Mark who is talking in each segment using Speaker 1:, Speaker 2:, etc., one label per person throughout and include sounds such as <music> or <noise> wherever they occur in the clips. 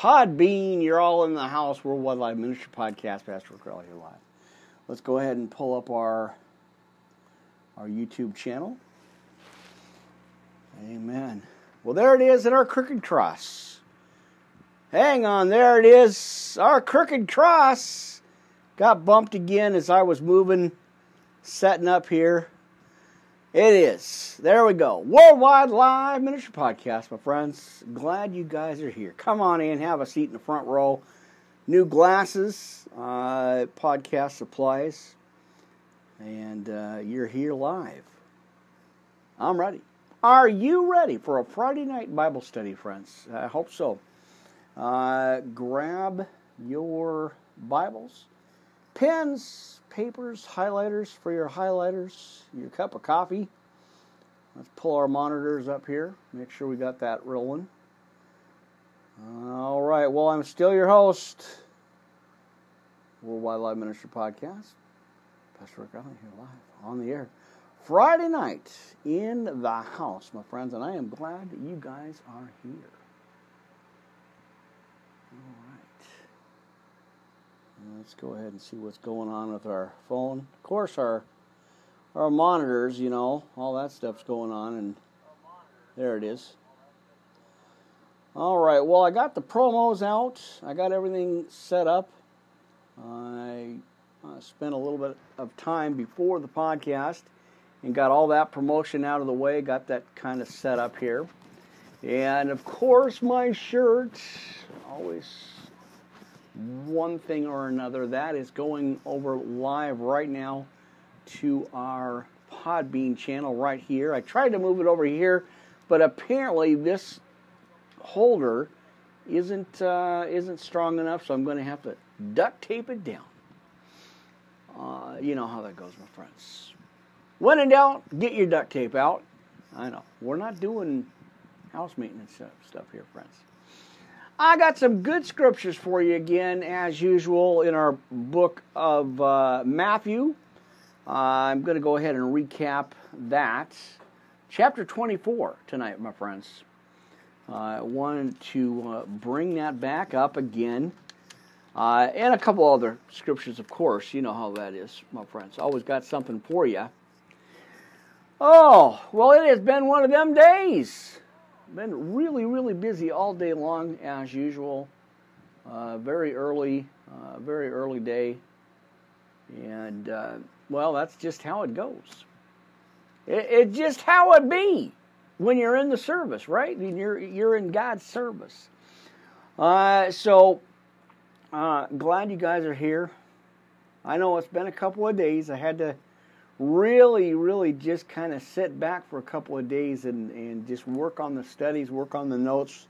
Speaker 1: Podbean, you're all in the house. Worldwide Live Ministry Podcast, Pastor Crowley here live. Let's go ahead and pull up our our YouTube channel. Amen. Well, there it is in our crooked cross. Hang on, there it is. Our crooked cross got bumped again as I was moving, setting up here. It is. There we go. Worldwide Live Ministry Podcast, my friends. Glad you guys are here. Come on in, have a seat in the front row. New glasses, uh, podcast supplies, and uh, you're here live. I'm ready. Are you ready for a Friday night Bible study, friends? I hope so. Uh, grab your Bibles, pens, papers, highlighters for your highlighters, your cup of coffee. Let's pull our monitors up here, make sure we got that rolling. All right, well, I'm still your host, Worldwide Live Ministry Podcast. Pastor Rick Allen here live on the air. Friday night in the house, my friends, and I am glad that you guys are here. All right. Let's go ahead and see what's going on with our phone. Of course, our our monitors, you know, all that stuff's going on, and there it is. All right, well, I got the promos out. I got everything set up. I spent a little bit of time before the podcast and got all that promotion out of the way, got that kind of set up here. And of course, my shirt, always one thing or another, that is going over live right now to our Podbean channel right here. I tried to move it over here, but apparently this holder isn't uh, isn't strong enough, so I'm going to have to duct tape it down. Uh, you know how that goes, my friends. When in doubt, get your duct tape out. I know. We're not doing house maintenance stuff here, friends. I got some good scriptures for you again, as usual, in our book of uh, Matthew. Uh, I'm going to go ahead and recap that. Chapter 24 tonight, my friends. Uh, I wanted to uh, bring that back up again. Uh, and a couple other scriptures, of course. You know how that is, my friends. Always got something for you. Oh, well, it has been one of them days. Been really, really busy all day long, as usual. Uh, very early, uh, very early day. And, uh, well, that's just how it goes. It, it's just how it be when you're in the service, right? Mean, you're, you're in God's service. Uh, so, uh, glad you guys are here. I know it's been a couple of days. I had to really, really just kind of sit back for a couple of days and, and just work on the studies, work on the notes,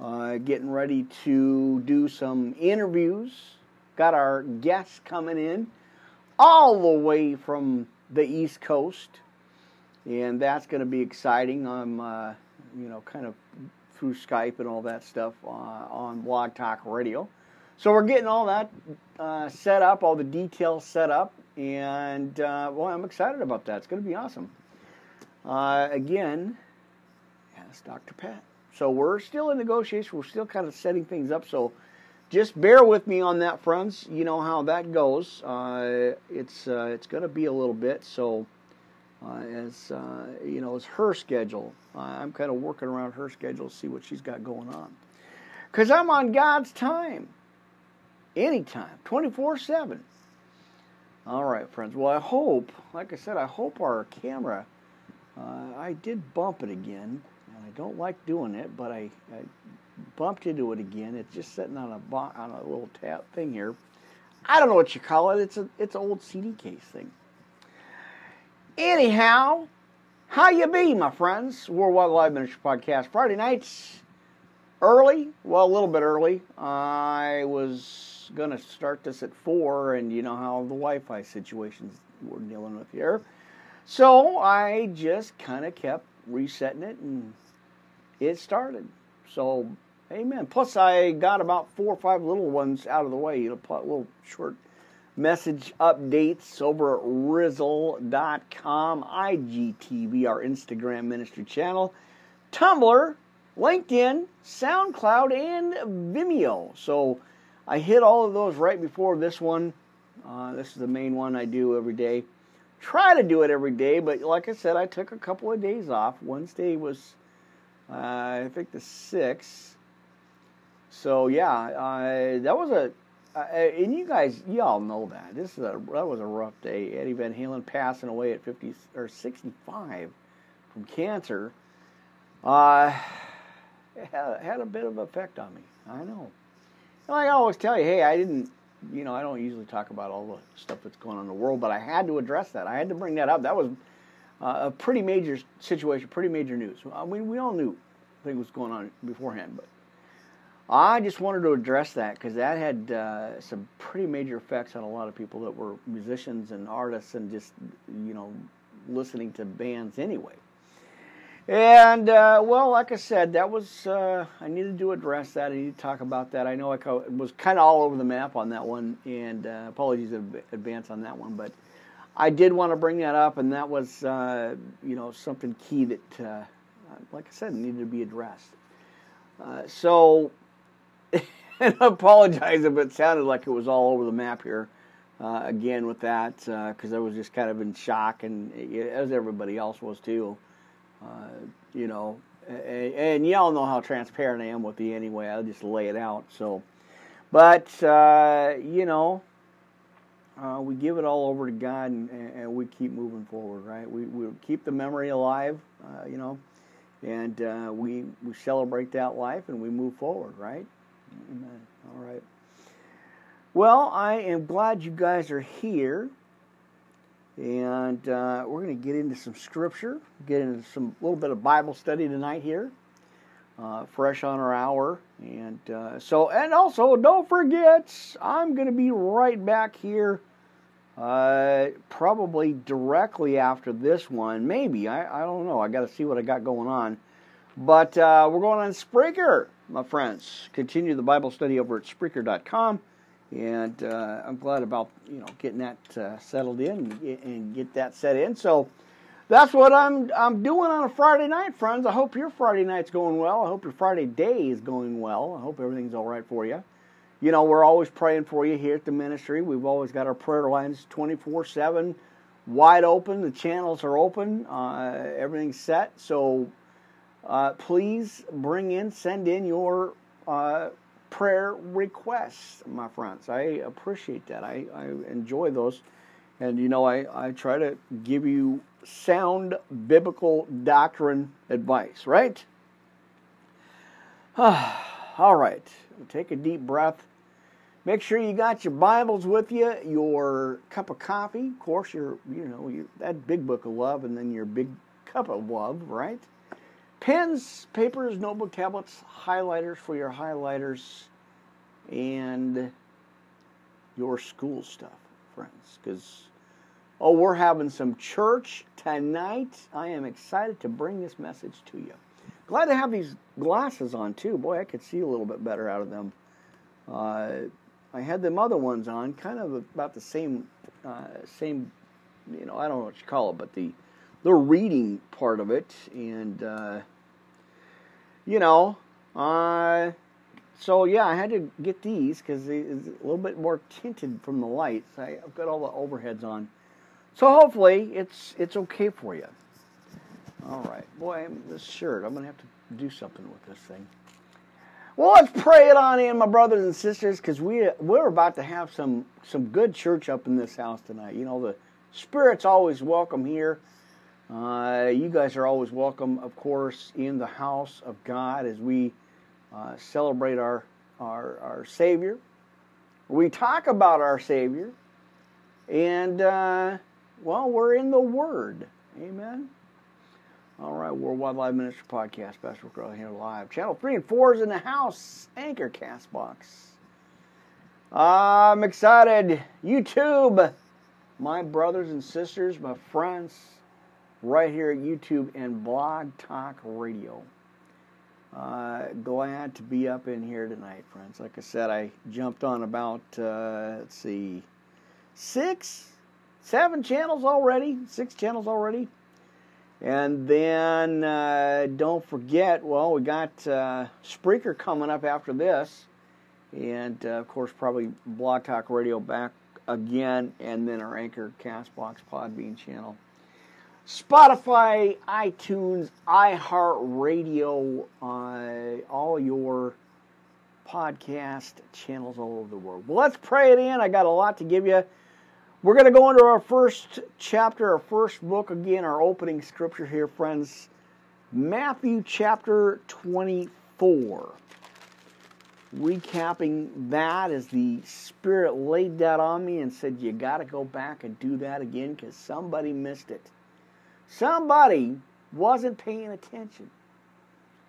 Speaker 1: uh, getting ready to do some interviews. Got our guests coming in all the way from the East Coast, and that's going to be exciting. I'm, uh, you know, kind of through Skype and all that stuff uh, on Blog Talk Radio. So we're getting all that uh, set up, all the details set up, and uh, well, I'm excited about that. It's going to be awesome. Uh, again, yes, Dr. Pat. So we're still in negotiation. We're still kind of setting things up. So just bear with me on that, friends. You know how that goes. Uh, it's uh, it's going to be a little bit. So uh, as uh, you know, as her schedule, I'm kind of working around her schedule to see what she's got going on. Because I'm on God's time anytime, 24 7. All right, friends. Well, I hope, like I said, I hope our camera, uh, I did bump it again, and I don't like doing it, but I, I bumped into it again. It's just sitting on a on a little tap thing here. I don't know what you call it. It's a it's an old CD case thing. Anyhow, how you be, my friends? Worldwide Live Ministry Podcast Friday nights, early. Well, a little bit early. I was going to start this at 4, and you know how the Wi Fi situations we're dealing with here. So I just kind of kept resetting it, and it started. So, amen. Plus, I got about four or five little ones out of the way, you know, little short message updates over at rizzle.com, IGTV, our Instagram ministry channel, Tumblr, LinkedIn, SoundCloud, and Vimeo. So I hit all of those right before this one. Uh, this is the main one I do every day. Try to do it every day, but like I said, I took a couple of days off. Wednesday was, uh, I think, the 6th. So yeah, uh, that was a, uh, and you guys, y'all know that this is a that was a rough day. Eddie Van Halen passing away at 50 or 65 from cancer. Uh, <sighs> had, had a bit of effect on me. I know. I always tell you, hey, I didn't, you know, I don't usually talk about all the stuff that's going on in the world, but I had to address that. I had to bring that up. That was uh, a pretty major situation, pretty major news. I mean, we all knew things was going on beforehand, but I just wanted to address that because that had uh, some pretty major effects on a lot of people that were musicians and artists and just, you know, listening to bands anyway. And uh, well, like I said, that was uh, I needed to address that. I need to talk about that. I know I was kind of all over the map on that one, and uh, apologies in advance on that one, but I did want to bring that up, and that was uh, you know something key that, uh, like I said, needed to be addressed. Uh, so, <laughs> and I apologize if it sounded like it was all over the map here. again, with that, because I was just kind of in shock, and as everybody else was too. Uh, you know, and, and, y'all know how transparent I am with you anyway. I'll just lay it out. So, but uh, you know, uh, we give it all over to God and, and, we keep moving forward, right? We we keep the memory alive, uh, you know, and uh, we we celebrate that life and we move forward, right? Amen. All right. Well, I am glad you guys are here. And uh, we're going to get into some scripture, get into some little bit of Bible study tonight here, uh, fresh on our hour. And uh, so, and also, don't forget, I'm going to be right back here, uh, probably directly after this one. Maybe I, I don't know. I got to see what I got going on. But uh, we're going on Spreaker, my friends. Continue the Bible study over at Spreaker.com and uh, I'm glad about you know getting that uh, settled in and get that set in. So that's what I'm I'm doing on a Friday night, friends. I hope your Friday night's going well. I hope your Friday day is going well. I hope everything's all right for you. You know, we're always praying for you here at the ministry. We've always got our prayer lines 24 7 wide open. The channels are open. Uh, everything's set. So uh, please bring in, send in your uh, prayer requests, my friends. I appreciate that. I, I enjoy those. And, you know, I, I try to give you sound biblical doctrine advice, right? <sighs> All right. Take a deep breath. Make sure you got your Bibles with you, your cup of coffee, of course, your you know your, that big book of love, and then your big cup of love, right? Pens, papers, notebook tablets, highlighters for your highlighters, and your school stuff, friends. Because, oh, we're having some church tonight. I am excited to bring this message to you. Glad to have these glasses on, too. Boy, I could see a little bit better out of them. Uh, I had them other ones on, kind of about the same, uh, same, you know, I don't know what you call it, but the the reading part of it, and uh, you know, uh, so yeah, I had to get these because it's a little bit more tinted from the lights. I, have got all the overheads on, so hopefully it's it's okay for you. All right, boy, this shirt. I'm gonna have to do something with this thing. Well, let's pray it on in, my brothers and sisters, because we we're about to have some some good church up in this house tonight. You know, the Spirit's always welcome here. Uh, you guys are always welcome, of course, in the house of God as we uh, celebrate our, our, our Savior. We talk about our Savior. And, uh, well, we're in the Word. Amen. All right, Worldwide Live Ministry Podcast, Pastor Crowley here live. Channel 3 and 4 is in the house. Anchor Castbox. I'm excited. YouTube. My brothers and sisters, my friends, right here at YouTube and Blog Talk Radio. Uh, glad to be up in here tonight, friends. Like I said, I jumped on about, uh, let's see, six, seven channels already, six channels already. And then uh, don't forget, well, we got uh, Spreaker coming up after this. And uh, of course, probably Blog Talk Radio back again. And then our Anchor Castbox Podbean channel. Spotify, iTunes, iHeartRadio, uh, all your podcast channels all over the world. Well, let's pray it in. I got a lot to give you. We're going to go into our first chapter, our first book, again, our opening scripture here, friends. Matthew chapter 24. Recapping that as the Spirit laid that on me and said, You got to go back and do that again because somebody missed it. Somebody wasn't paying attention.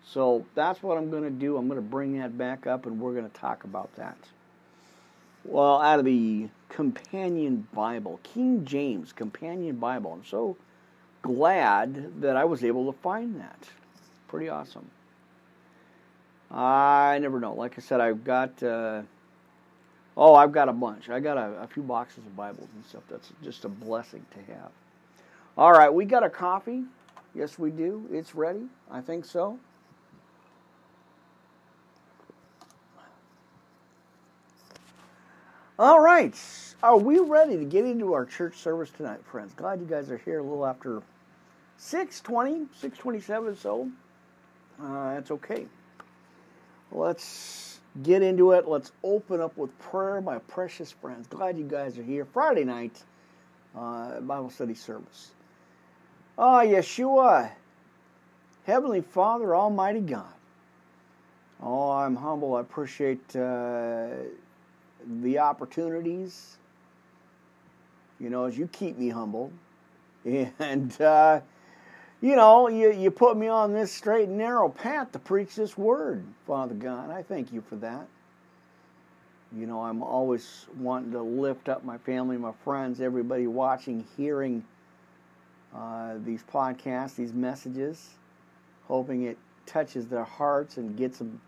Speaker 1: So that's what I'm going to do. I'm going to bring that back up and we're going to talk about that. Well, out of the Companion Bible, King James Companion Bible. I'm so glad that I was able to find that. Pretty awesome. I never know. Like I said, I've got. Uh, oh, I've got a bunch. I got a, a few boxes of Bibles and stuff. That's just a blessing to have. All right, we got a coffee. Yes, we do. It's ready. I think so. All right. Are we ready to get into our church service tonight, friends? Glad you guys are here a little after 620, 627 so. Uh, that's okay. Let's get into it. Let's open up with prayer, my precious friends. Glad you guys are here. Friday night uh, Bible study service. Ah, oh, Yeshua, Heavenly Father, Almighty God. Oh, I'm humble. I appreciate uh, the opportunities. You know, as you keep me humble, <laughs> and uh, you know, you you put me on this straight and narrow path to preach this word, Father God. I thank you for that. You know, I'm always wanting to lift up my family, my friends, everybody watching, hearing uh, these podcasts, these messages, hoping it touches their hearts and gets them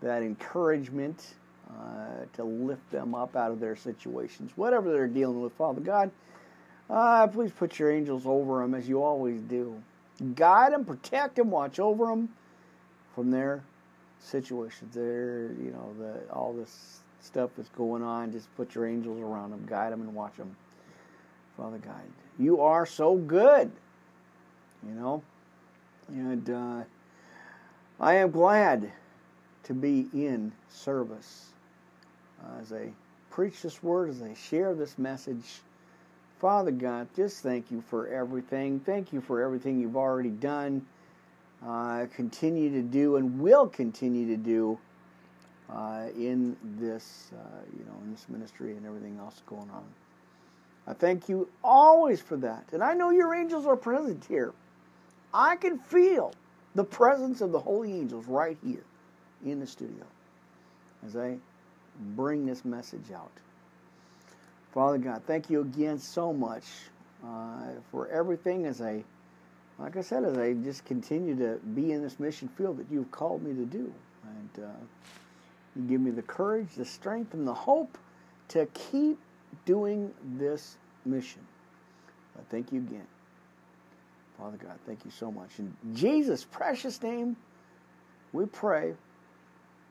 Speaker 1: that encouragement uh, to lift them up out of their situations, whatever they're dealing with. Father God, uh, please put your angels over them as you always do. Guide them, protect them, watch over them from their situations. There, you know, the all this stuff that's going on. Just put your angels around them, guide them, and watch them. Father God. You are so good, you know. And uh, I am glad to be in service uh, as I preach this word, as I share this message. Father God, just thank you for everything. Thank you for everything you've already done, uh, continue to do, and will continue to do uh, in this, uh, you know, in this ministry and everything else going on. I thank you always for that. And I know your angels are present here. I can feel the presence of the holy angels right here in the studio as I bring this message out. Father God, thank you again so much uh, for everything as I, like I said, as I just continue to be in this mission field that you've called me to do. And uh, you give me the courage, the strength, and the hope to keep doing this mission. I thank you again. Father God, thank you so much. In Jesus' precious name, we pray.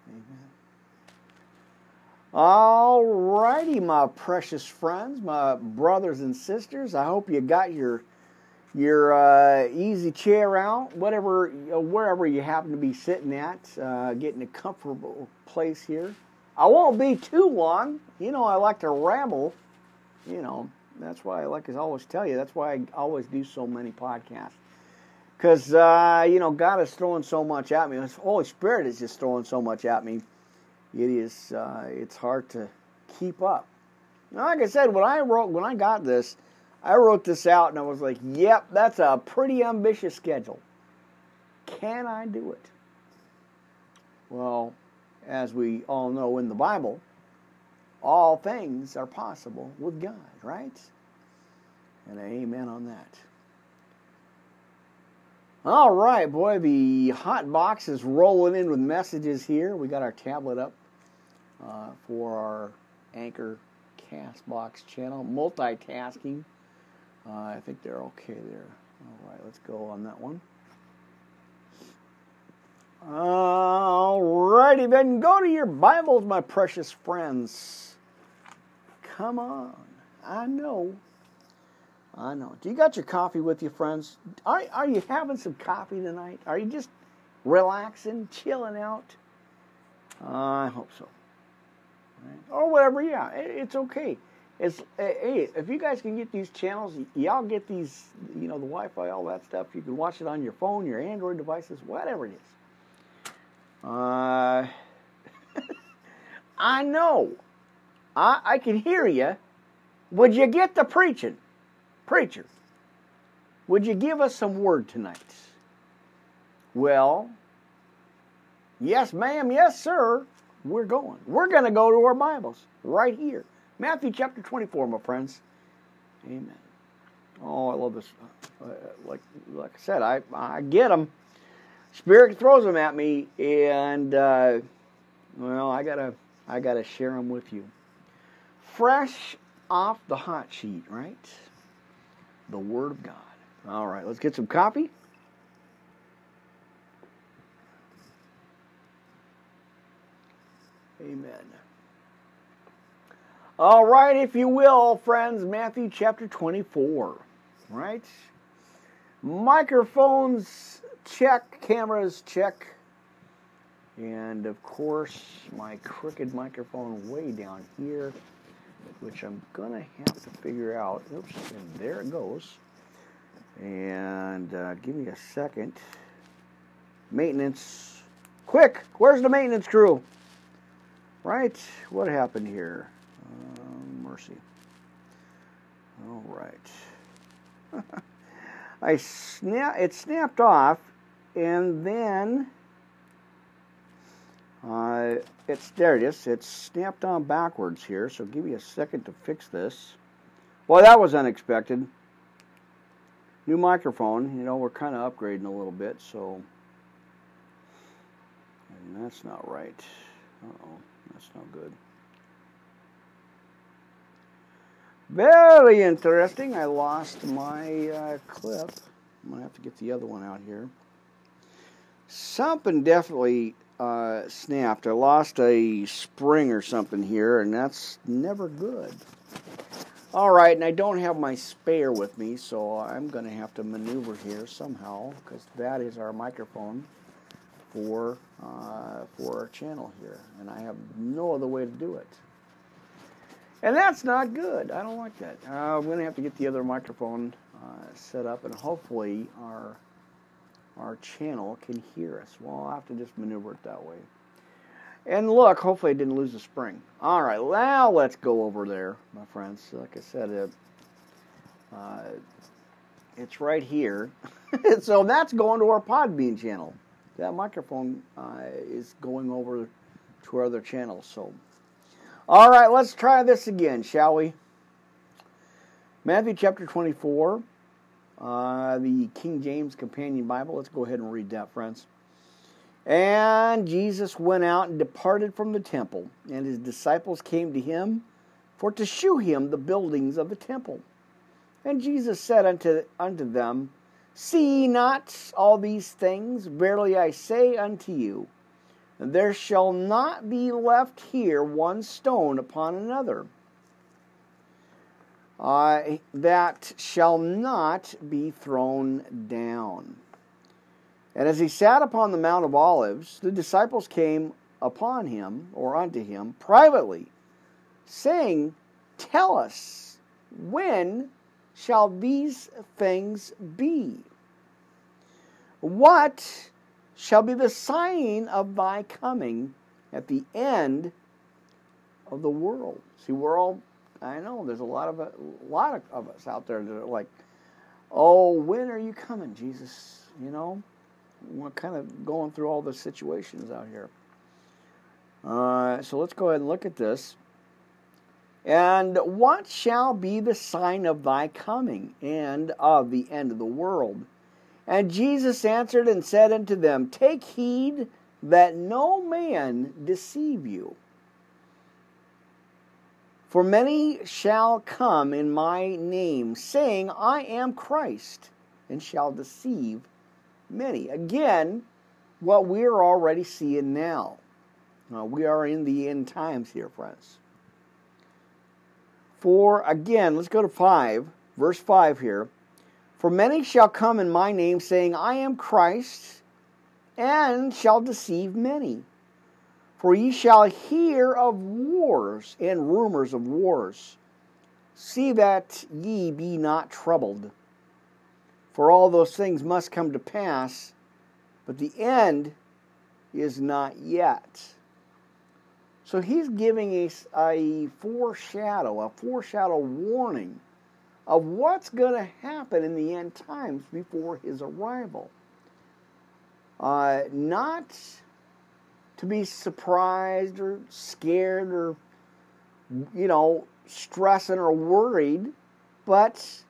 Speaker 1: Amen. All righty, my precious friends, my brothers and sisters. I hope you got your your uh, easy chair out, whatever, wherever you happen to be sitting at, uh, getting a comfortable place here. I won't be too long. You know, I like to ramble. You know, that's why I like to always tell you. That's why I always do so many podcasts. Because, uh, you know, God is throwing so much at me. The Holy Spirit is just throwing so much at me. It is, uh, it's hard to keep up. Now, like I said, when I wrote, when I got this, I wrote this out and I was like, yep, that's a pretty ambitious schedule. Can I do it? Well, as we all know in the Bible, all things are possible with God, right? And amen on that. All right, boy, the hot box is rolling in with messages here. We got our tablet up uh, for our Anchor Castbox channel, multitasking. Uh, I think they're okay there. All right, let's go on that one. All righty, then go to your Bibles, my precious friends. Come on. I know. I know. Do you got your coffee with you, friends? Are, are you having some coffee tonight? Are you just relaxing, chilling out? Uh, I hope so. Right? Or whatever, yeah, it, it's okay. It's hey, if you guys can get these channels, y'all get these, you know, the Wi-Fi, all that stuff. You can watch it on your phone, your Android devices, whatever it is. Uh, <laughs> I know. I I can hear you. Would you get the preaching? Preacher, would you give us some word tonight? Well, yes, ma'am, yes, sir. We're going. We're going to go to our Bibles right here. Matthew chapter 24, my friends. Amen. Oh, I love this. Uh, like, like I said, I, I get them. Spirit throws them at me, and uh, well, I gotta I gotta share them with you. Fresh off the hot sheet, right? the Word of God. All right, let's get some coffee. Amen. All right, if you will, friends, Matthew chapter 24, right? Microphones check, cameras check, and of course, my crooked microphone way down here which I'm to have to figure out. Oops, and there it goes. And uh, give me a second. Maintenance. Quick, where's the maintenance crew? Right, what happened here? Uh, mercy. All right. <laughs> I snap. It snapped off, and then uh, it's there it is. It's snapped on backwards here, so give me a second to fix this. Well, that was unexpected. New microphone, you know, we're kind of upgrading a little bit, so. And that's not right. Uh oh, that's not good. Very interesting. I lost my uh, clip. I'm going to have to get the other one out here. Something definitely uh, snapped. I lost a spring or something here, and that's never good. All right, and I don't have my spare with me, so I'm going to have to maneuver here somehow because that is our microphone for uh, for our channel here, and I have no other way to do it. And that's not good. I don't like that. Uh, I'm going to have to get the other microphone uh, set up, and hopefully our our channel can hear us. Well, I'll have to just maneuver it that way. And look, hopefully I didn't lose the spring. All right, now let's go over there, my friends. Like I said, it, uh, it's right here. <laughs> so that's going to our Podbean channel. That microphone uh, is going over to our other channel. So, all right, let's try this again, shall we? Matthew chapter 24. Uh, the King James Companion Bible. Let's go ahead and read that, friends. And Jesus went out and departed from the temple, and his disciples came to him for to shew him the buildings of the temple. And Jesus said unto, unto them, See ye not all these things? Verily I say unto you, there shall not be left here one stone upon another uh, that shall not be thrown down. And as he sat upon the Mount of Olives, the disciples came upon him, or unto him, privately, saying, Tell us, when shall these things be? What shall be the sign of thy coming at the end of the world? See, we're all I know there's a lot of a lot of us out there that are like, "Oh, when are you coming, Jesus?" You know, we're kind of going through all the situations out here. Uh, so let's go ahead and look at this. And what shall be the sign of thy coming and of the end of the world? And Jesus answered and said unto them, Take heed that no man deceive you. For many shall come in my name, saying, I am Christ, and shall deceive many. Again, what we're already seeing now. Uh, we are in the end times here, friends. For, again, let's go to 5, verse 5 here. For many shall come in my name, saying, I am Christ, and shall deceive many. For ye shall hear of wars and rumors of wars. See that ye be not troubled. For all those things must come to pass, but the end is not yet. So he's giving a, a foreshadow, a foreshadow warning of what's going to happen in the end times before his arrival. Uh, not to be surprised or scared or, you know, stressing or worried, but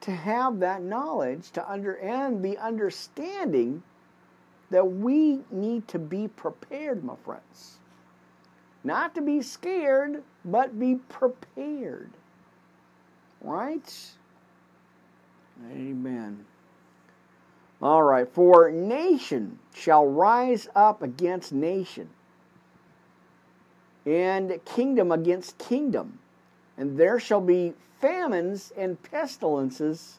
Speaker 1: to have that knowledge, to under and the understanding that we need to be prepared, my friends. Not to be scared, but be prepared. Right? Amen. All right. For nation shall rise up against nation, and kingdom against kingdom, and there shall be famines and pestilences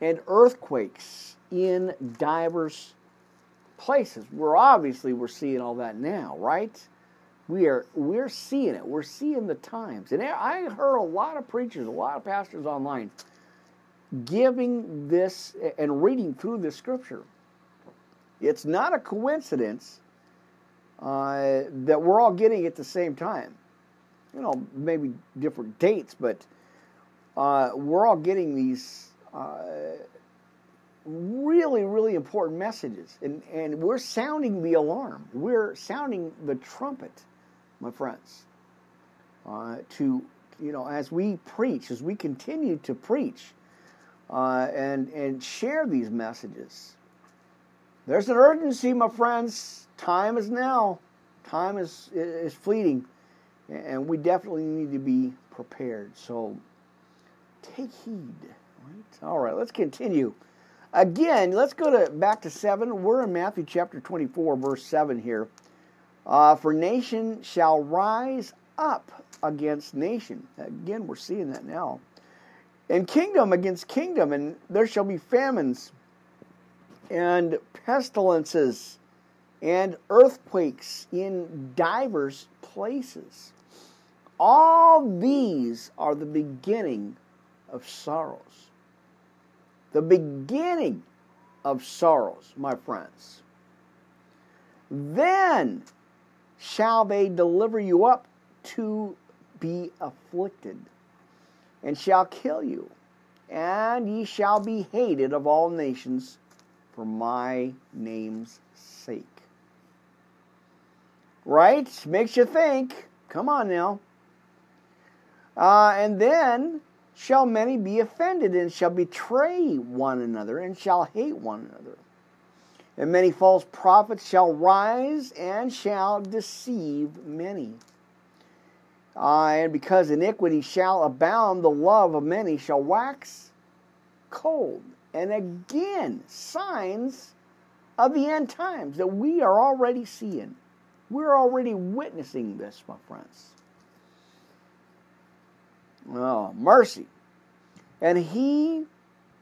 Speaker 1: and earthquakes in divers places. We're obviously we're seeing all that now, right? We are we're seeing it. We're seeing the times. And I heard a lot of preachers, a lot of pastors online giving this and reading through this scripture. It's not a coincidence uh, that we're all getting at the same time. You know, maybe different dates, but uh, we're all getting these uh, really, really important messages. And, and we're sounding the alarm. We're sounding the trumpet, my friends, uh, to, you know, as we preach, as we continue to preach uh, and, and share these messages. There's an urgency, my friends. Time is now. Time is, is fleeting. And we definitely need to be prepared. So take heed. Right? All right, let's continue. Again, let's go to back to 7. We're in Matthew chapter 24, verse 7 here. Uh, For nation shall rise up against nation. Again, we're seeing that now. And kingdom against kingdom, and there shall be famines and pestilences and earthquakes in divers places. All these are the beginning of sorrows the beginning of sorrows, my friends. Then shall they deliver you up to be afflicted, and shall kill you, and ye shall be hated of all nations for my name's sake. Right? Makes you think. Come on now. Uh, and then shall many be offended, and shall betray one another, and shall hate one another. And many false prophets shall rise and shall deceive many. Uh, and because iniquity shall abound, the love of many shall wax cold. And again, signs of the end times that we are already seeing. We're already witnessing this, my friends. Oh, mercy. And he,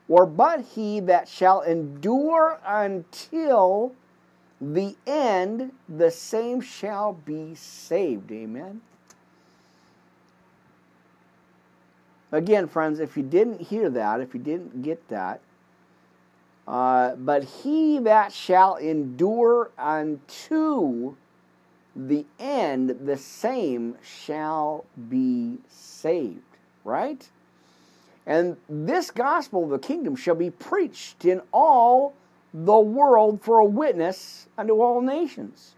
Speaker 1: or but he that shall endure until the end, the same shall be saved. Amen. Again, friends, if you didn't hear that, if you didn't get that, uh, but he that shall endure unto the end, the same shall be saved right? And this gospel of the kingdom shall be preached in all the world for a witness unto all nations.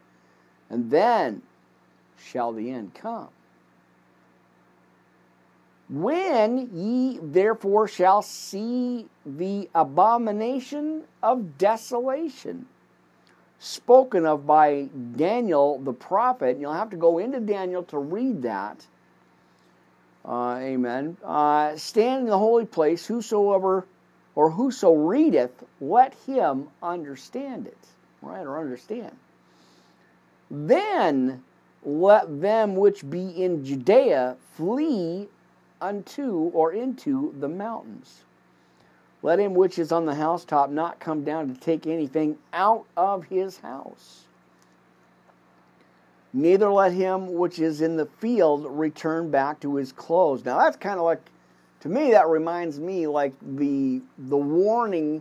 Speaker 1: And then shall the end come. When ye therefore shall see the abomination of desolation spoken of by Daniel the prophet, you'll have to go into Daniel to read that uh, amen. Uh, stand in the holy place, whosoever or whoso readeth, let him understand it. Right, or understand. Then let them which be in Judea flee unto or into the mountains. Let him which is on the housetop not come down to take anything out of his house. Neither let him which is in the field return back to his clothes. Now that's kind of like, to me, that reminds me like the the warning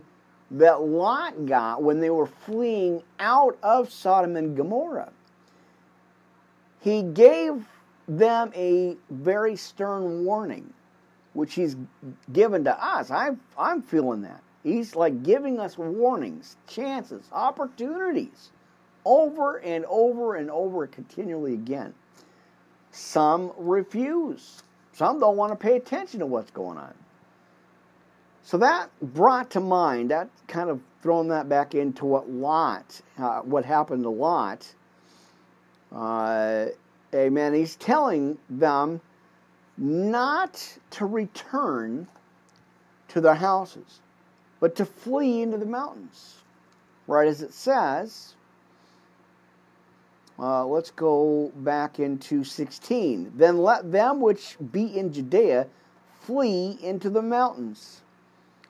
Speaker 1: that Lot got when they were fleeing out of Sodom and Gomorrah. He gave them a very stern warning, which he's given to us. I'm, I'm feeling that. He's like giving us warnings, chances, opportunities over and over and over continually again. Some refuse. Some don't want to pay attention to what's going on. So that brought to mind, that kind of thrown that back into what Lot, uh, what happened to Lot. Uh, amen. He's telling them not to return to their houses, but to flee into the mountains. Right as it says, uh, let's go back into 16. Then let them which be in Judea flee into the mountains.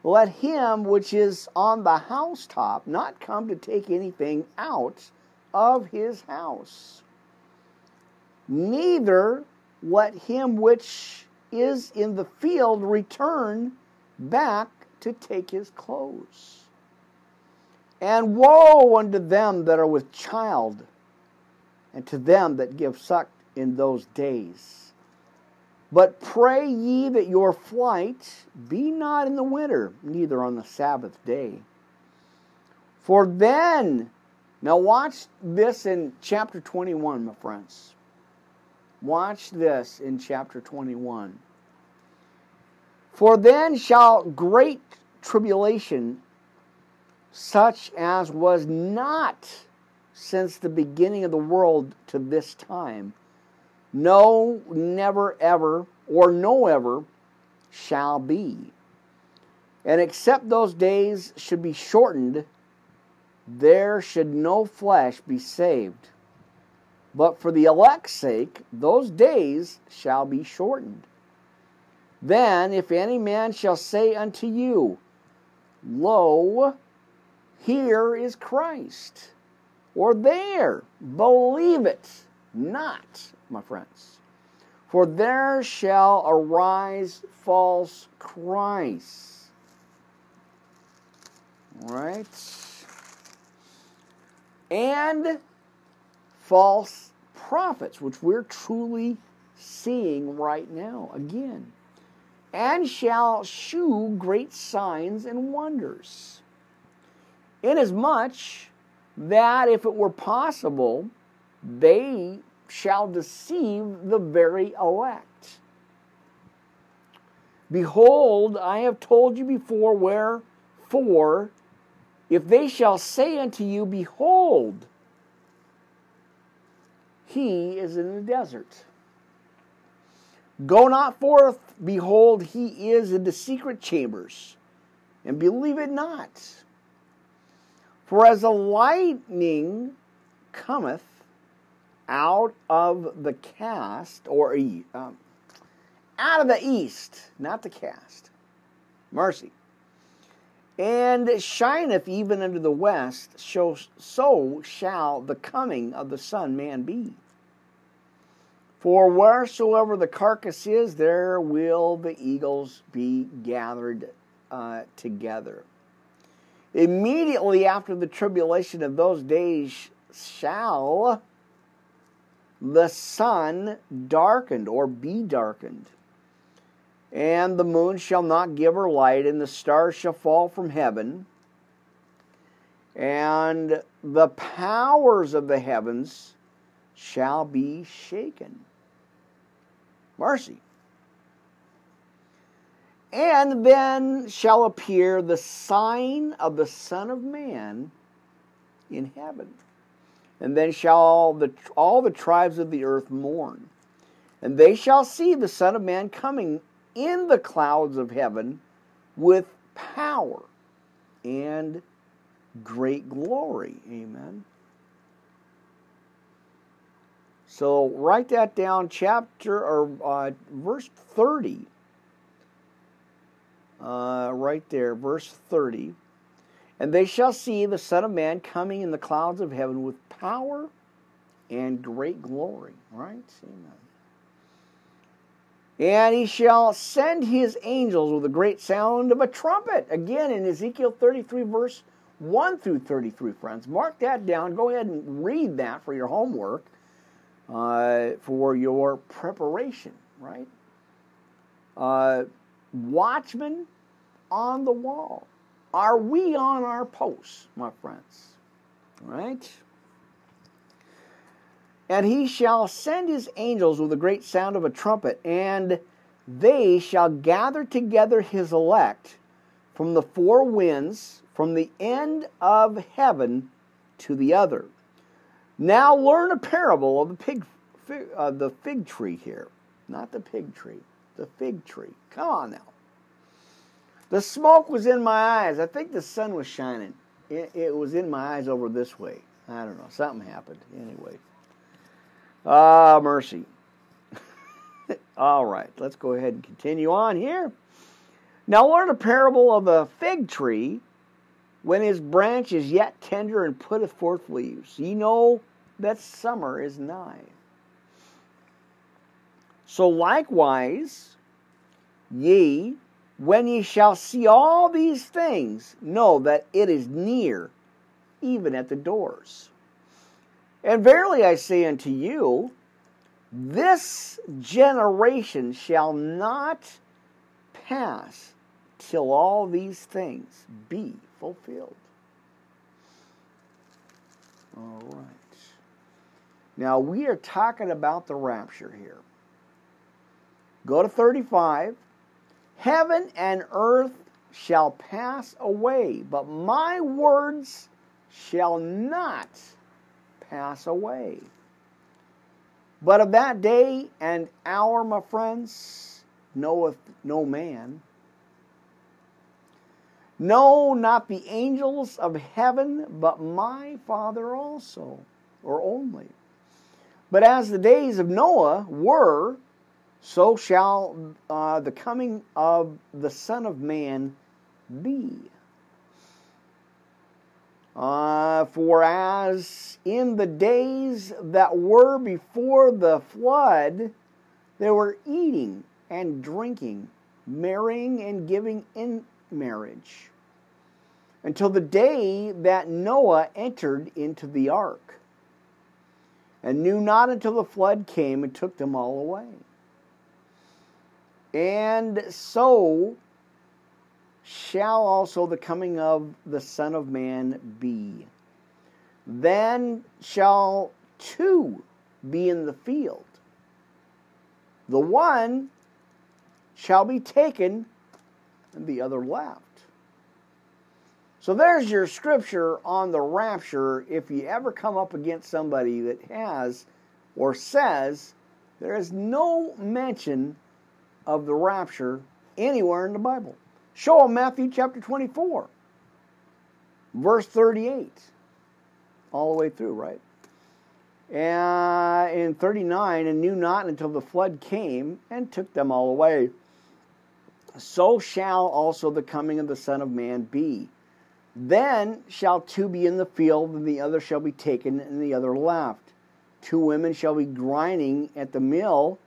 Speaker 1: Let him which is on the housetop not come to take anything out of his house. Neither let him which is in the field return back to take his clothes. And woe unto them that are with child, and to them that give suck in those days but pray ye that your flight be not in the winter, neither on the Sabbath day. For then, now watch this in chapter 21, my friends. Watch this in chapter 21. For then shall great tribulation, such as was not since the beginning of the world to this time, no, never, ever, or no ever shall be. And except those days should be shortened, there should no flesh be saved. But for the elect's sake, those days shall be shortened. Then, if any man shall say unto you, Lo, here is Christ, or there, believe it not my friends. For there shall arise false Christs. Right? And false prophets, which we're truly seeing right now again. And shall shew great signs and wonders. Inasmuch that if it were possible, they shall deceive the very elect. Behold, I have told you before, wherefore, if they shall say unto you, Behold, he is in the desert. Go not forth, behold, he is in the secret chambers, and believe it not. For as a lightning cometh out of the cast, or um, out of the east, not the cast. Mercy. And shineth even unto the west, so, so shall the coming of the Son Man be. For wheresoever the carcass is, there will the eagles be gathered uh, together. Immediately after the tribulation of those days shall the sun darkened or be darkened. And the moon shall not give her light, and the stars shall fall from heaven, and the powers of the heavens shall be shaken. Mercy. And then shall appear the sign of the Son of Man in heaven. And then shall all the, all the tribes of the earth mourn. And they shall see the Son of Man coming in the clouds of heaven with power and great glory. Amen. So write that down, chapter or uh, verse 30. Uh, right there, verse 30. And they shall see the Son of Man coming in the clouds of heaven with power and great glory. Right? Amen. And he shall send his angels with a great sound of a trumpet. Again, in Ezekiel 33, verse 1 through 33, friends. Mark that down. Go ahead and read that for your homework, uh, for your preparation, right? Uh, watchmen on the wall. Are we on our posts, my friends? Right? And he shall send his angels with a great sound of a trumpet, and they shall gather together his elect from the four winds, from the end of heaven to the other. Now learn a parable of the pig, fig, uh, the fig tree here, not the pig tree, the fig tree. Come on now. The smoke was in my eyes. I think the sun was shining. It, it was in my eyes over this way. I don't know. Something happened. Anyway. Ah, mercy. <laughs> All right, let's go ahead and continue on here. Now, learn a parable of a fig tree when his branch is yet tender and putteth forth leaves. Ye know that summer is nigh. So, likewise, ye, when ye shall see all these things, know that it is near, even at the doors. And verily I say unto you, this generation shall not pass till all these things be fulfilled. All right. Now we are talking about the rapture here. Go to 35. Heaven and earth shall pass away, but my words shall not pass away. But of that day and hour, my friends, knoweth no man. No, not the angels of heaven, but my Father also, or only. But as the days of Noah were, so shall uh, the coming of the Son of Man be. Uh, for as in the days that were before the flood, they were eating and drinking, marrying and giving in marriage, until the day that Noah entered into the ark, and knew not until the flood came and took them all away. And so shall also the coming of the Son of Man be. Then shall two be in the field. The one shall be taken, and the other left. So there's your scripture on the rapture. If you ever come up against somebody that has or says there is no mention of the rapture anywhere in the Bible. Show them Matthew chapter 24, verse 38, all the way through, right? And in 39, and knew not until the flood came and took them all away. So shall also the coming of the Son of Man be. Then shall two be in the field, and the other shall be taken, and the other left. Two women shall be grinding at the mill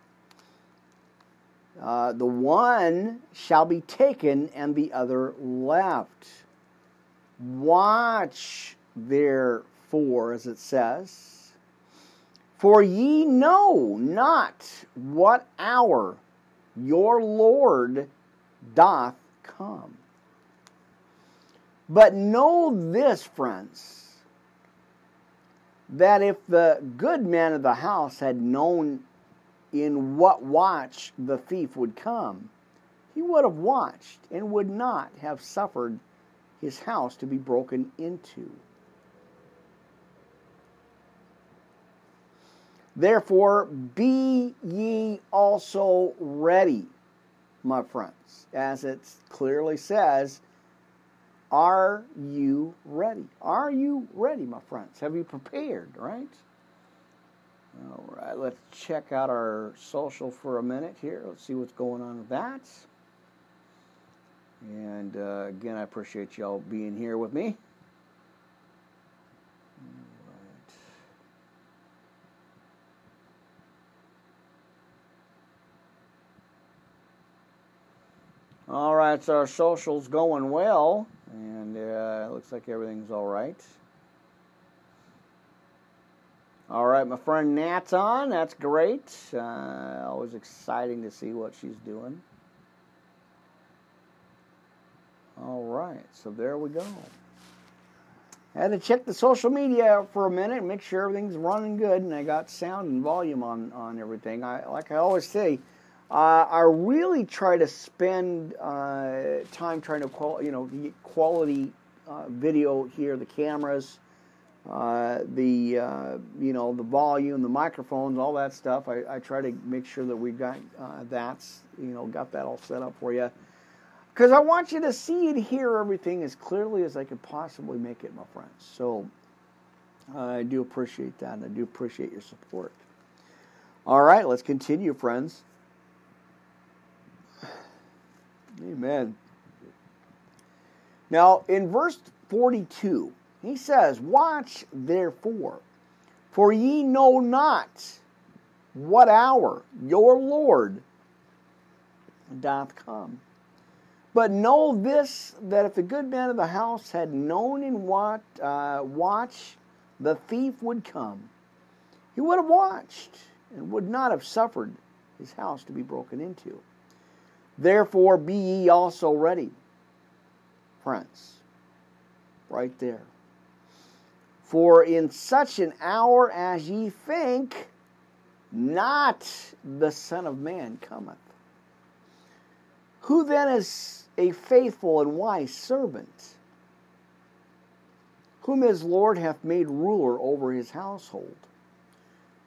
Speaker 1: uh, the one shall be taken and the other left. Watch therefore, as it says, for ye know not what hour your Lord doth come. But know this, friends, that if the good man of the house had known in what watch the thief would come, he would have watched and would not have suffered his house to be broken into. Therefore, be ye also ready, my friends, as it clearly says Are you ready? Are you ready, my friends? Have you prepared, right? All right, let's check out our social for a minute here. Let's see what's going on with that. And uh, again, I appreciate y'all being here with me. All right, so our social's going well, and uh, looks like everything's all right. All right, my friend Nat's on. That's great. Uh, always exciting to see what she's doing. All right, so there we go. Had to check the social media for a minute, and make sure everything's running good, and I got sound and volume on on everything. I like I always say, uh, I really try to spend uh, time trying to qual- you know quality uh, video here, the cameras, uh, the uh, you know the volume, the microphones, all that stuff. I, I try to make sure that we got uh, that's you know got that all set up for you because I want you to see and hear everything as clearly as I could possibly make it, my friends. So I do appreciate that, and I do appreciate your support. All right, let's continue, friends. Amen. Now, in verse 42, he says, Watch therefore, for ye know not what hour your Lord doth come. But know this, that if the good man of the house had known in what uh, watch the thief would come, he would have watched and would not have suffered his house to be broken into. Therefore, be ye also ready, friends. Right there. For in such an hour as ye think, not the Son of Man cometh. Who then is a faithful and wise servant, whom his Lord hath made ruler over his household,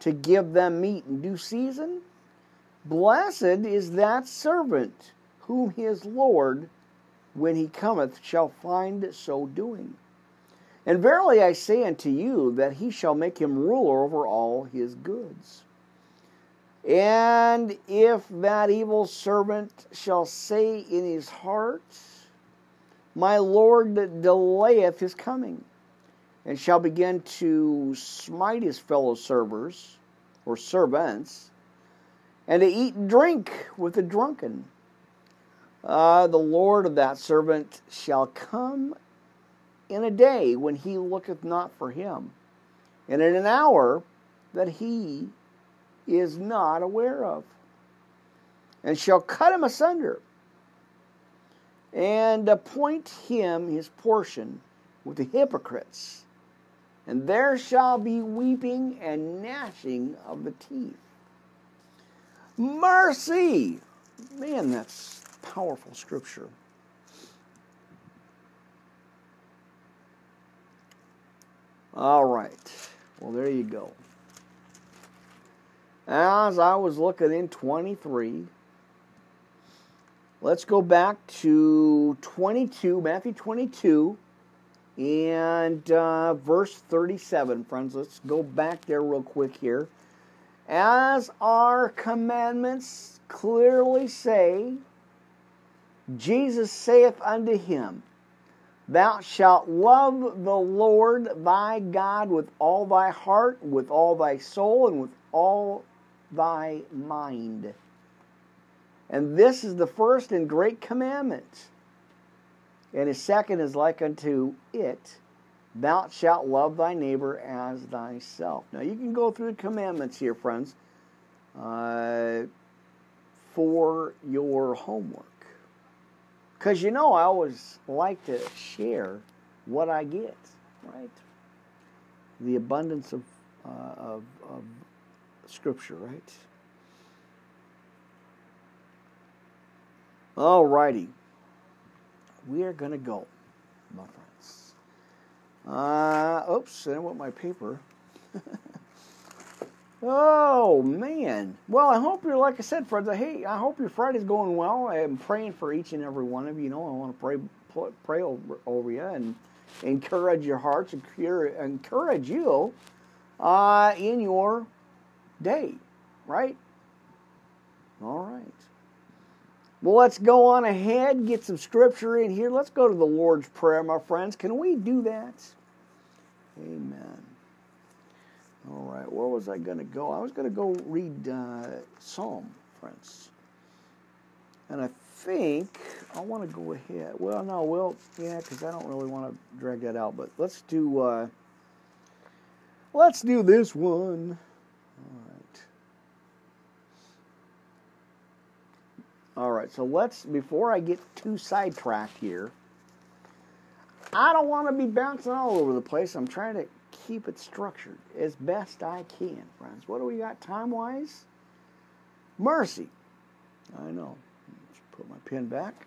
Speaker 1: to give them meat in due season? Blessed is that servant whom his Lord, when he cometh, shall find so doing. And verily I say unto you that he shall make him ruler over all his goods. And if that evil servant shall say in his heart, My Lord delayeth his coming, and shall begin to smite his fellow servers or servants, and to eat and drink with the drunken, uh, the Lord of that servant shall come in a day when he looketh not for him, and in an hour that he is not aware of, and shall cut him asunder, and appoint him his portion with the hypocrites. And there shall be weeping and gnashing of the teeth. Mercy! Man, that's powerful scripture. All right. Well, there you go. As I was looking in 23, let's go back to 22, Matthew 22, and uh, verse 37, friends. Let's go back there real quick here. As our commandments clearly say, Jesus saith unto him, Thou shalt love the Lord thy God with all thy heart, with all thy soul, and with all thy mind. And this is the first and great commandment. And his second is like unto it Thou shalt love thy neighbor as thyself. Now, you can go through the commandments here, friends, uh, for your homework. Because you know, I always like to share what I get, right? The abundance of, uh, of, of Scripture, right? All righty. We are going to go, my friends. Uh, oops, I want my paper. <laughs> oh, man. Well, I hope you're, like I said, friends, hey, I hope your Friday's going well. I am praying for each and every one of you. You know, I want to pray pray over, over you and encourage your hearts and encourage you uh, in your day, right? All right. Well, let's go on ahead, get some scripture in here. Let's go to the Lord's Prayer, my friends. Can we do that? Amen. All right, where was I going to go? I was going to go read uh, Psalm, friends. And I think I want to go ahead. Well, no, well, yeah, because I don't really want to drag that out. But let's do. Uh, let's do this one. All right. All right. So let's. Before I get too sidetracked here, I don't want to be bouncing all over the place. I'm trying to keep it structured as best I can, friends. What do we got time wise? Mercy. I know. Let's put my pen back.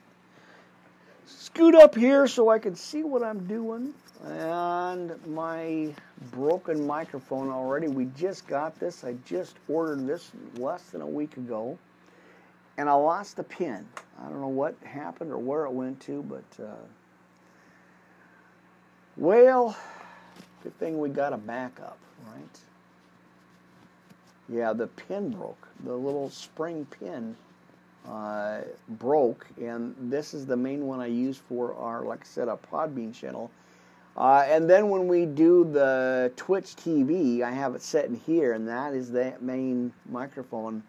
Speaker 1: Scoot up here so I can see what I'm doing. And my broken microphone already. We just got this. I just ordered this less than a week ago. And I lost the pin. I don't know what happened or where it went to, but uh, well, Good thing we got a backup, right? Yeah, the pin broke. The little spring pin uh, broke, and this is the main one I use for our, like I said, a Podbean channel. Uh, and then when we do the Twitch TV, I have it set in here, and that is that main microphone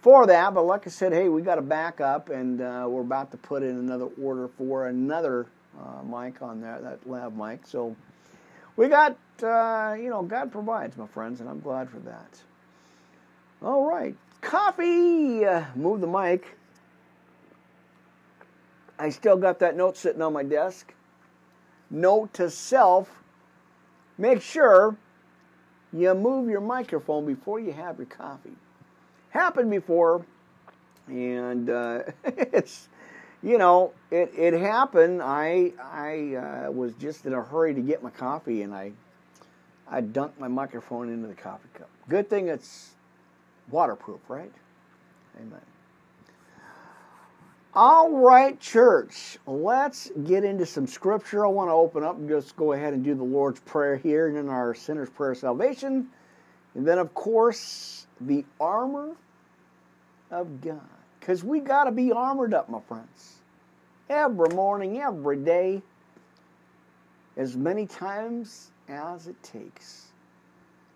Speaker 1: for that. But like I said, hey, we got a backup, and uh, we're about to put in another order for another uh, mic on there, that lab mic. So we got, uh, you know, God provides, my friends, and I'm glad for that. All right, coffee. Move the mic. I still got that note sitting on my desk. Note to self make sure you move your microphone before you have your coffee. Happened before, and uh, <laughs> it's you know, it, it happened. I I uh, was just in a hurry to get my coffee, and I I dunked my microphone into the coffee cup. Good thing it's waterproof, right? Amen. All right, church. Let's get into some scripture. I want to open up and just go ahead and do the Lord's Prayer here, and then our sinner's prayer of salvation, and then of course the armor of God, because we got to be armored up, my friends every morning, every day, as many times as it takes.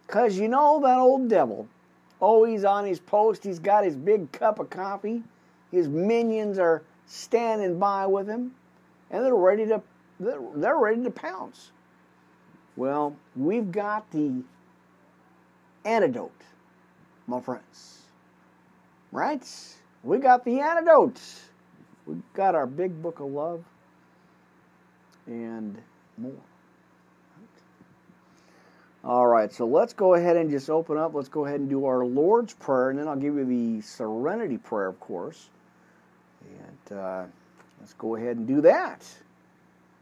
Speaker 1: Because you know that old devil, oh, he's on his post, he's got his big cup of coffee, his minions are standing by with him, and they're ready to they're ready to pounce. Well, we've got the antidote, my friends. Right? We got the antidote. We've got our big book of love and more. All right, so let's go ahead and just open up. Let's go ahead and do our Lord's Prayer, and then I'll give you the Serenity Prayer, of course. And uh, let's go ahead and do that,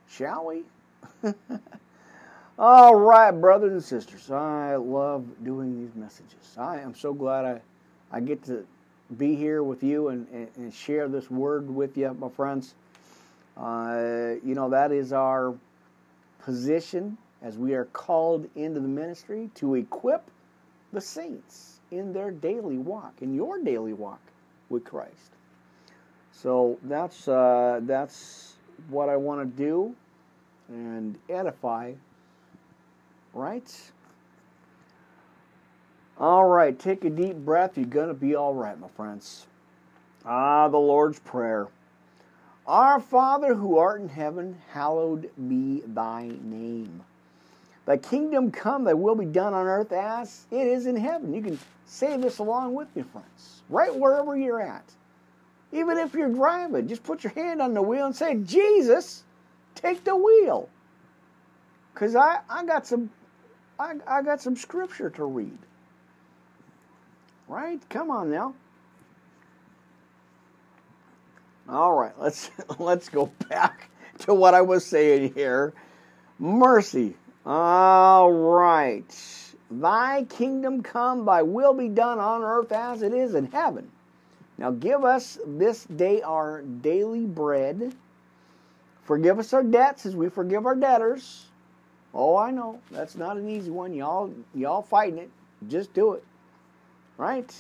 Speaker 1: shall we? <laughs> All right, brothers and sisters, I love doing these messages. I am so glad I, I get to be here with you and, and, and share this word with you, my friends. Uh, you know, that is our position as we are called into the ministry to equip the saints in their daily walk, in your daily walk with Christ. So that's uh, that's what I want to do and edify, right? All right, take a deep breath. You're going to be all right, my friends. Ah, the Lord's Prayer. Our Father who art in heaven, hallowed be thy name. Thy kingdom come, thy will be done on earth as it is in heaven. You can say this along with me, friends, right wherever you're at. Even if you're driving, just put your hand on the wheel and say, Jesus, take the wheel. Because I, I got some I, I got some scripture to read. Right? Come on now. All right, let's <laughs> let's go back to what I was saying here. Mercy. All right. Thy kingdom come, thy will be done on earth as it is in heaven. Now give us this day our daily bread. Forgive us our debts as we forgive our debtors. Oh, I know. That's not an easy one. Y'all y'all fighting it. Just do it. Right?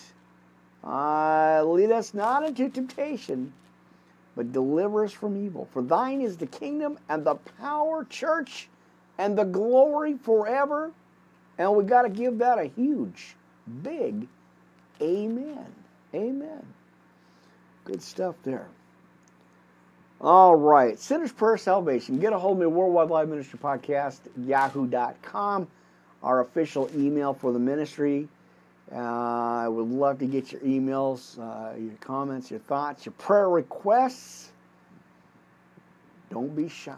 Speaker 1: Uh, lead us not into temptation, but deliver us from evil. For thine is the kingdom and the power, church, and the glory forever. And we got to give that a huge, big amen. Amen. Good stuff there. All right. Sinner's Prayer Salvation. Get a hold of me, Worldwide Live Ministry Podcast, yahoo.com, our official email for the ministry. Uh, I would love to get your emails, uh, your comments, your thoughts, your prayer requests. Don't be shy.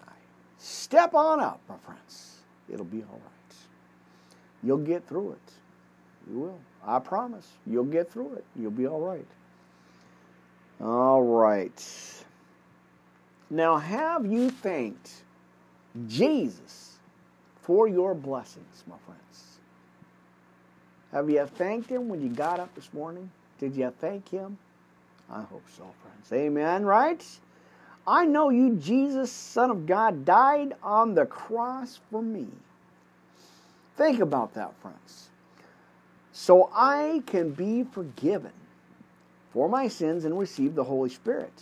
Speaker 1: Step on up, my friends. It'll be all right. You'll get through it. You will. I promise. You'll get through it. You'll be all right. All right. Now, have you thanked Jesus for your blessings, my friends? Have you thanked him when you got up this morning? Did you thank him? I hope so, friends. Amen, right? I know you, Jesus, Son of God, died on the cross for me. Think about that, friends. So I can be forgiven for my sins and receive the Holy Spirit.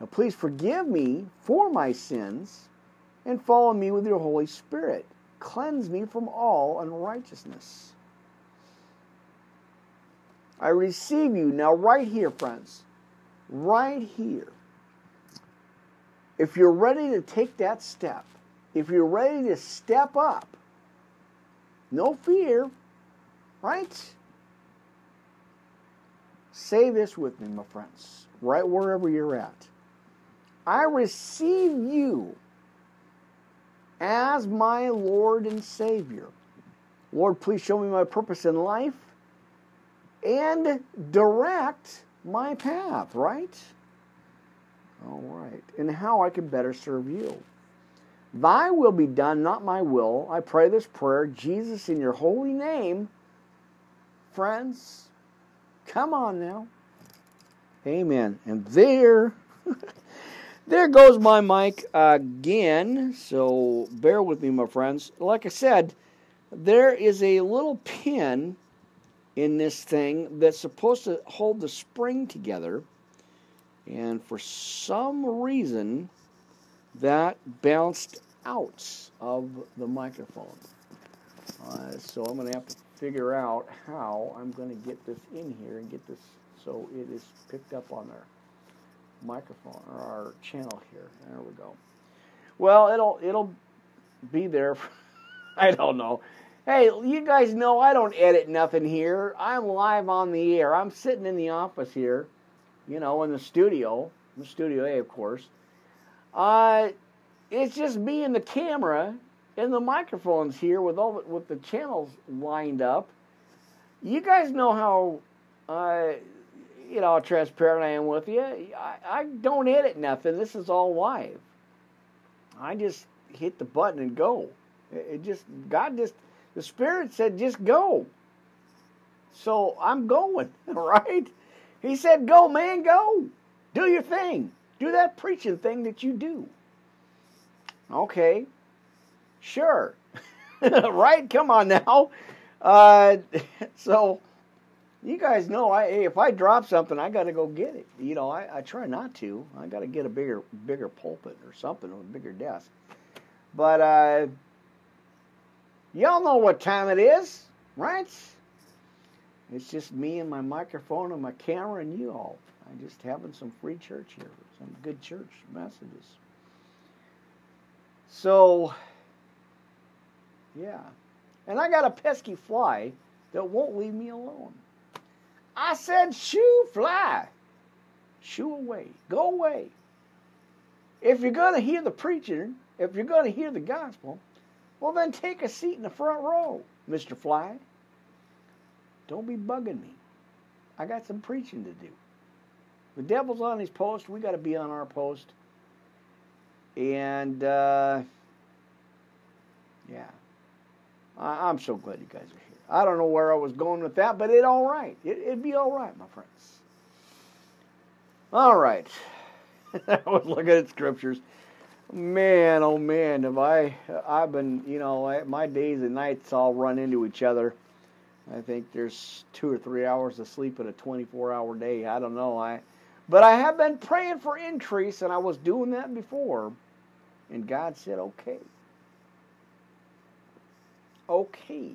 Speaker 1: Now, please forgive me for my sins and follow me with your Holy Spirit. Cleanse me from all unrighteousness. I receive you. Now, right here, friends, right here. If you're ready to take that step, if you're ready to step up, no fear, right? Say this with me, my friends, right wherever you're at. I receive you as my Lord and Savior. Lord, please show me my purpose in life and direct my path, right? All right. And how I can better serve you. Thy will be done, not my will. I pray this prayer, Jesus, in your holy name. Friends, come on now. Amen. And there, <laughs> there goes my mic again. So bear with me, my friends. Like I said, there is a little pin in this thing that's supposed to hold the spring together. And for some reason, that bounced out of the microphone. Uh, so I'm going to have to figure out how I'm going to get this in here and get this so it is picked up on our microphone or our channel here. There we go. Well, it'll it'll be there. For, <laughs> I don't know. Hey, you guys know I don't edit nothing here. I'm live on the air. I'm sitting in the office here, you know, in the studio, the Studio A, of course. Uh, it's just me and the camera and the microphones here with all the, with the channels lined up. You guys know how, uh, you know, transparent I am with you. I, I don't edit nothing. This is all live. I just hit the button and go. It, it just God just the Spirit said, just go. So I'm going, <laughs> right? He said, go, man, go. Do your thing. Do that preaching thing that you do. Okay. Sure. <laughs> right? Come on now. Uh, <laughs> so you guys know I if I drop something, I got to go get it. You know, I, I try not to. I got to get a bigger bigger pulpit or something, or a bigger desk. But uh, Y'all know what time it is, right? It's just me and my microphone and my camera and you all. I'm just having some free church here, some good church messages. So, yeah. And I got a pesky fly that won't leave me alone. I said, shoo, fly. Shoo away. Go away. If you're going to hear the preaching, if you're going to hear the gospel, well, then take a seat in the front row, Mr. Fly. Don't be bugging me. I got some preaching to do. The devil's on his post. We got to be on our post. And, uh, yeah. I, am so glad you guys are here. I don't know where I was going with that, but it all right. It, it'd be all right, my friends. All right. <laughs> I was looking at scriptures. Man, oh man, have I? I've been, you know, my days and nights all run into each other. I think there's two or three hours of sleep in a 24-hour day. I don't know. I, but I have been praying for increase, and I was doing that before, and God said, "Okay, okay,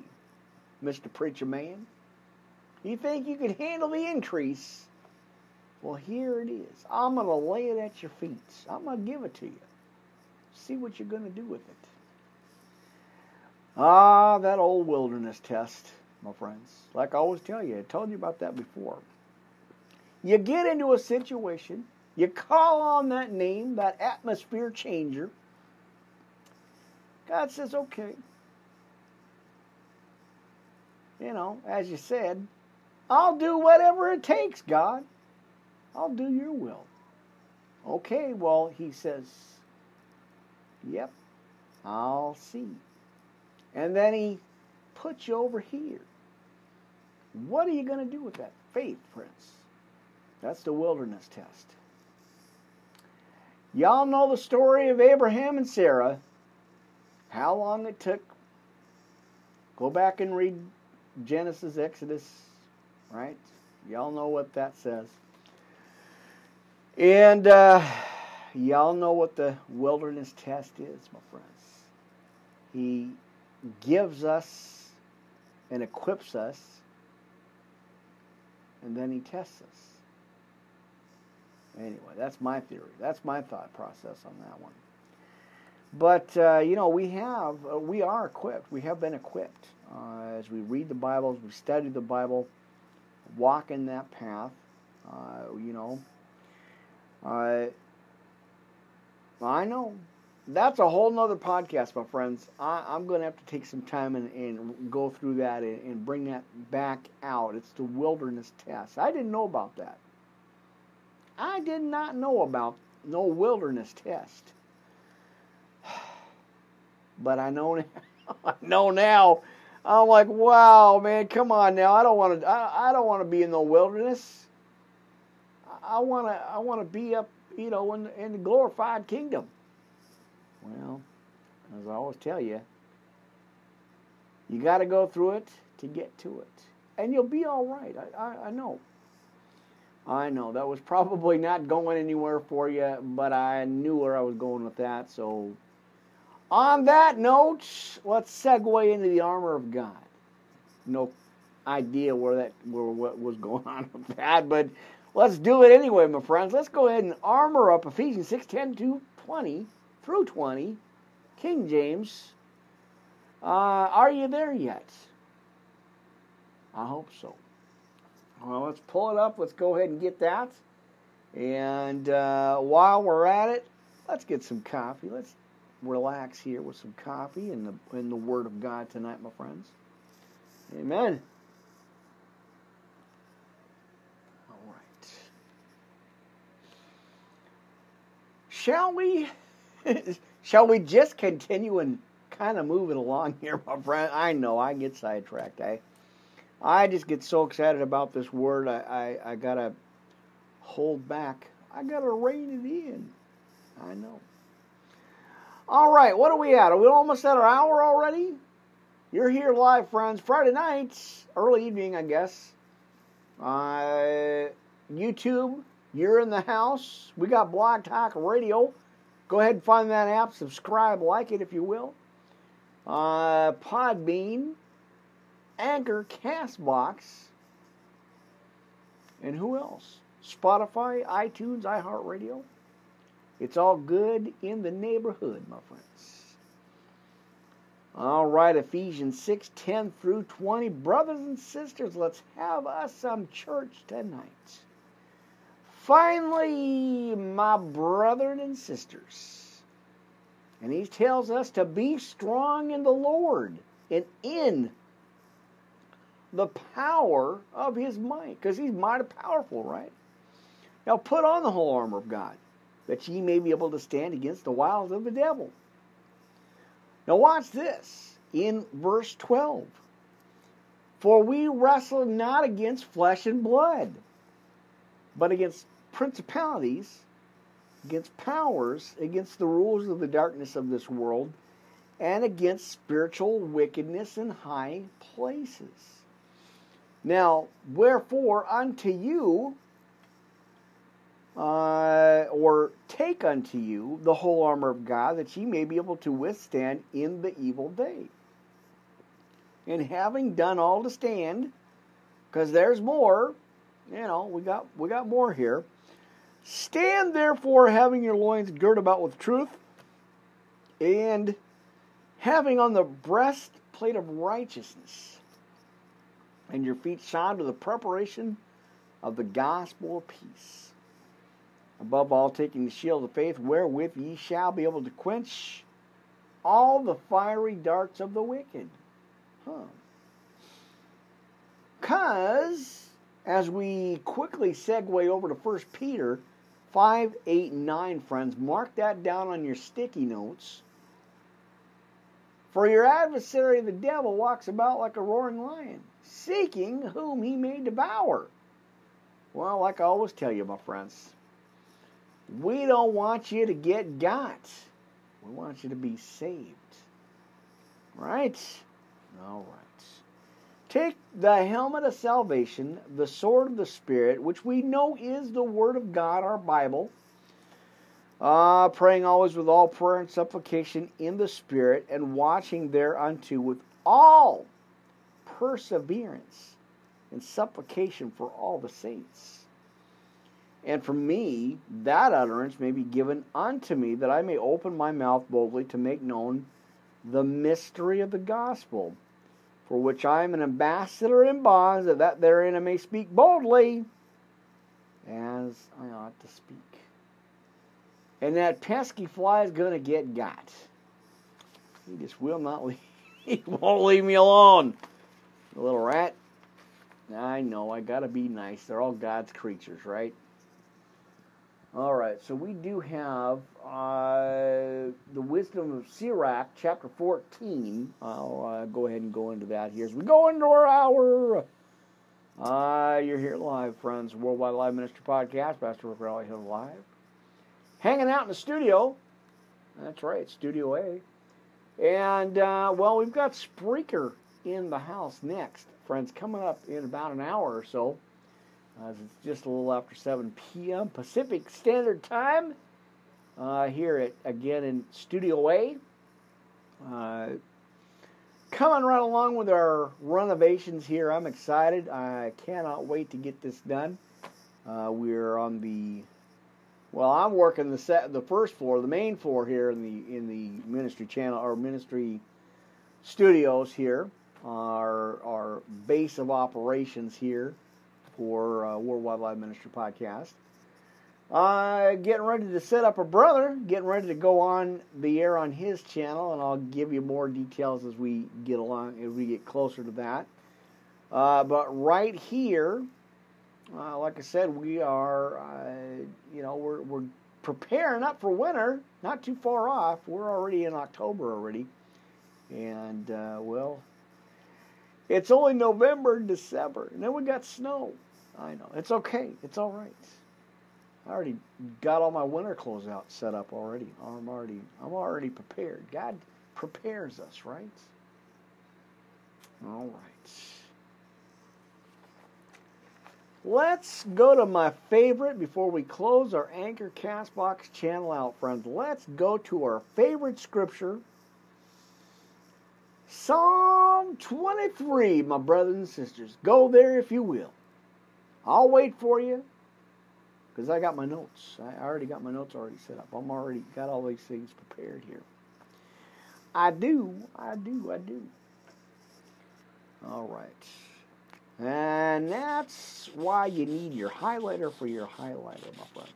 Speaker 1: Mister Preacher Man. You think you can handle the increase? Well, here it is. I'm going to lay it at your feet. I'm going to give it to you." See what you're going to do with it. Ah, that old wilderness test, my friends. Like I always tell you, I told you about that before. You get into a situation, you call on that name, that atmosphere changer. God says, okay. You know, as you said, I'll do whatever it takes, God. I'll do your will. Okay, well, he says, Yep, I'll see. And then he puts you over here. What are you going to do with that faith, Prince? That's the wilderness test. Y'all know the story of Abraham and Sarah. How long it took. Go back and read Genesis, Exodus, right? Y'all know what that says. And uh, Y'all know what the wilderness test is, my friends. He gives us and equips us, and then he tests us. Anyway, that's my theory. That's my thought process on that one. But uh, you know, we have, uh, we are equipped. We have been equipped uh, as we read the Bible, as we study the Bible, walk in that path. Uh, you know, uh, I know. That's a whole nother podcast, my friends. I, am going to have to take some time and, and go through that and, and bring that back out. It's the wilderness test. I didn't know about that. I did not know about no wilderness test. <sighs> But I know now. <laughs> I know now. I'm like, wow, man, come on now. I don't want to. I, I don't want to be in the wilderness. I want to. I want to be up you know, in, in the glorified kingdom. Well, as I always tell you, you got to go through it to get to it. And you'll be all right. I, I, I know. I know. That was <laughs> probably not going anywhere for you, but I knew where I was going with that. So, on that note, let's segue into the armor of God. No idea where that where what was <laughs> going on with that, but Let's do it anyway, my friends. Let's go ahead and armor up Ephesians 6 10 to 20 through 20, King James. Uh, are you there yet? I hope so. Well, let's pull it up. Let's go ahead and get that. And uh, while we're at it, let's get some coffee. Let's relax here with some coffee and the, in the Word of God tonight, my friends. Amen. Shall we? <laughs> shall we just continue and kind of move it along <laughs> here, my friend? I know I get sidetracked. I, I just get so excited about this word. I, I, I gotta hold back. I gotta rein it in. I know. All right, what are we at? Are we almost at our hour already? You're here live, friends. Friday nights, early evening, I guess. Uh, YouTube, you're in the house. We got Blog Talk Radio. Go ahead and find that app. Subscribe, like it if you will. Uh, Podbean, Anchor, Castbox, and who else? Spotify, iTunes, iHeartRadio. It's all good in the neighborhood, my friends. All right, Ephesians 6 10 through 20. Brothers and sisters, let's have us some church tonight. Finally, my brethren and sisters, and he tells us to be strong in the Lord and in the power of his might, because he's mighty powerful, right? Now put on the whole armor of God, that ye may be able to stand against the wiles of the devil. Now watch this in verse 12. For we wrestle not against flesh and blood, but against principalities, against powers, against the rulers of the darkness of this world, and against spiritual wickedness in high places. Now, wherefore unto you, uh, or take unto you the whole armor of God, that ye may be able to withstand in the evil day. And having done all to stand, because there's more, you know, we got we got more here. Stand therefore, having your loins girt about with truth, and having on the breastplate of righteousness, and your feet shod with the preparation of the gospel of peace. Above all, taking the shield of faith, wherewith ye shall be able to quench all the fiery darts of the wicked. Huh. Because, as we quickly segue over to 1 Peter 5, 8, and 9, friends, mark that down on your sticky notes. For your adversary, the devil, walks about like a roaring lion, seeking whom he may devour. Well, like I always tell you, my friends, we don't want you to get got. We want you to be saved. Right? All right. Take the helmet of salvation, the sword of the Spirit, which we know is the Word of God, our Bible. Uh, praying always with all prayer and supplication in the Spirit, and watching thereunto with all perseverance and supplication for all the saints. And for me, that utterance may be given unto me, that I may open my mouth boldly to make known the mystery of the gospel for which I am an ambassador in bonds, that therein I may speak boldly as I ought to speak. And that pesky fly is going to get got. He just will not leave. <laughs> He won't leave me alone. The little rat. I know, I got to be nice. They're all God's creatures, right? All right, so we do have uh, the wisdom of Sirach, chapter 14. I'll uh, go ahead and go into that here as we go into our hour. Uh, you're here live, friends. Worldwide Live Ministry Podcast, Pastor Rick Raleigh Hill Live. Hanging out in the studio. That's right, Studio A. And, uh, well, we've got Spreaker in the house next, friends, coming up in about an hour or so. Uh, it's just a little after 7 p.m. Pacific Standard Time uh, here at again in Studio A. Uh, coming right along with our renovations here. I'm excited. I cannot wait to get this done. Uh, we're on the well, I'm working the set, the first floor, the main floor here in the in the ministry channel or ministry studios here. Our our base of operations here for uh, Worldwide Live Ministry podcast. Uh, getting ready to set up a brother, getting ready to go on the air on his channel, and I'll give you more details as we get along, as we get closer to that. Uh, but right here, uh, like I said, we are, uh, you know, we're, we're preparing up for winter, not too far off. We're already in October already. And, uh, well, it's only November and December, and then we got snow. I know. It's okay. It's all right. I already got all my winter clothes out set up already. I'm already I'm already prepared. God prepares us, right? All right. Let's go to my favorite before we close our Anchor Castbox channel out, friends. Let's go to our favorite scripture. Psalm 23, my brothers and sisters. Go there if you will. I'll wait for you because I got my notes. I already got my notes already set up. I'm already got all these things prepared here. I do, I do, I do. All right. And that's why you need your highlighter for your highlighter, my friends.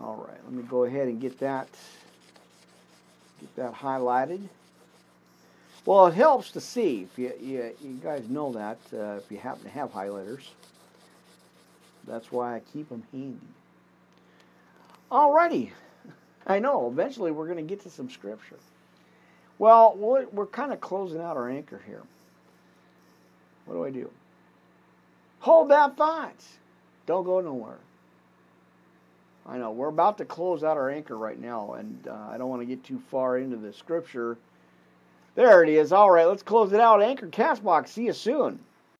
Speaker 1: All right, let me go ahead and get that get that highlighted. Well, it helps to see. If you, you, you guys know that, uh, if you happen to have highlighters. That's why I keep them handy. Alrighty. I know, eventually we're going to get to some scripture. Well, we're kind of closing out our anchor here. What do I do? Hold that thought. Don't go nowhere. I know. We're about to close out our anchor right now, and uh, I don't want to get too far into the scripture. There it is. All right, let's close it out. Anchor Castbox. See you soon.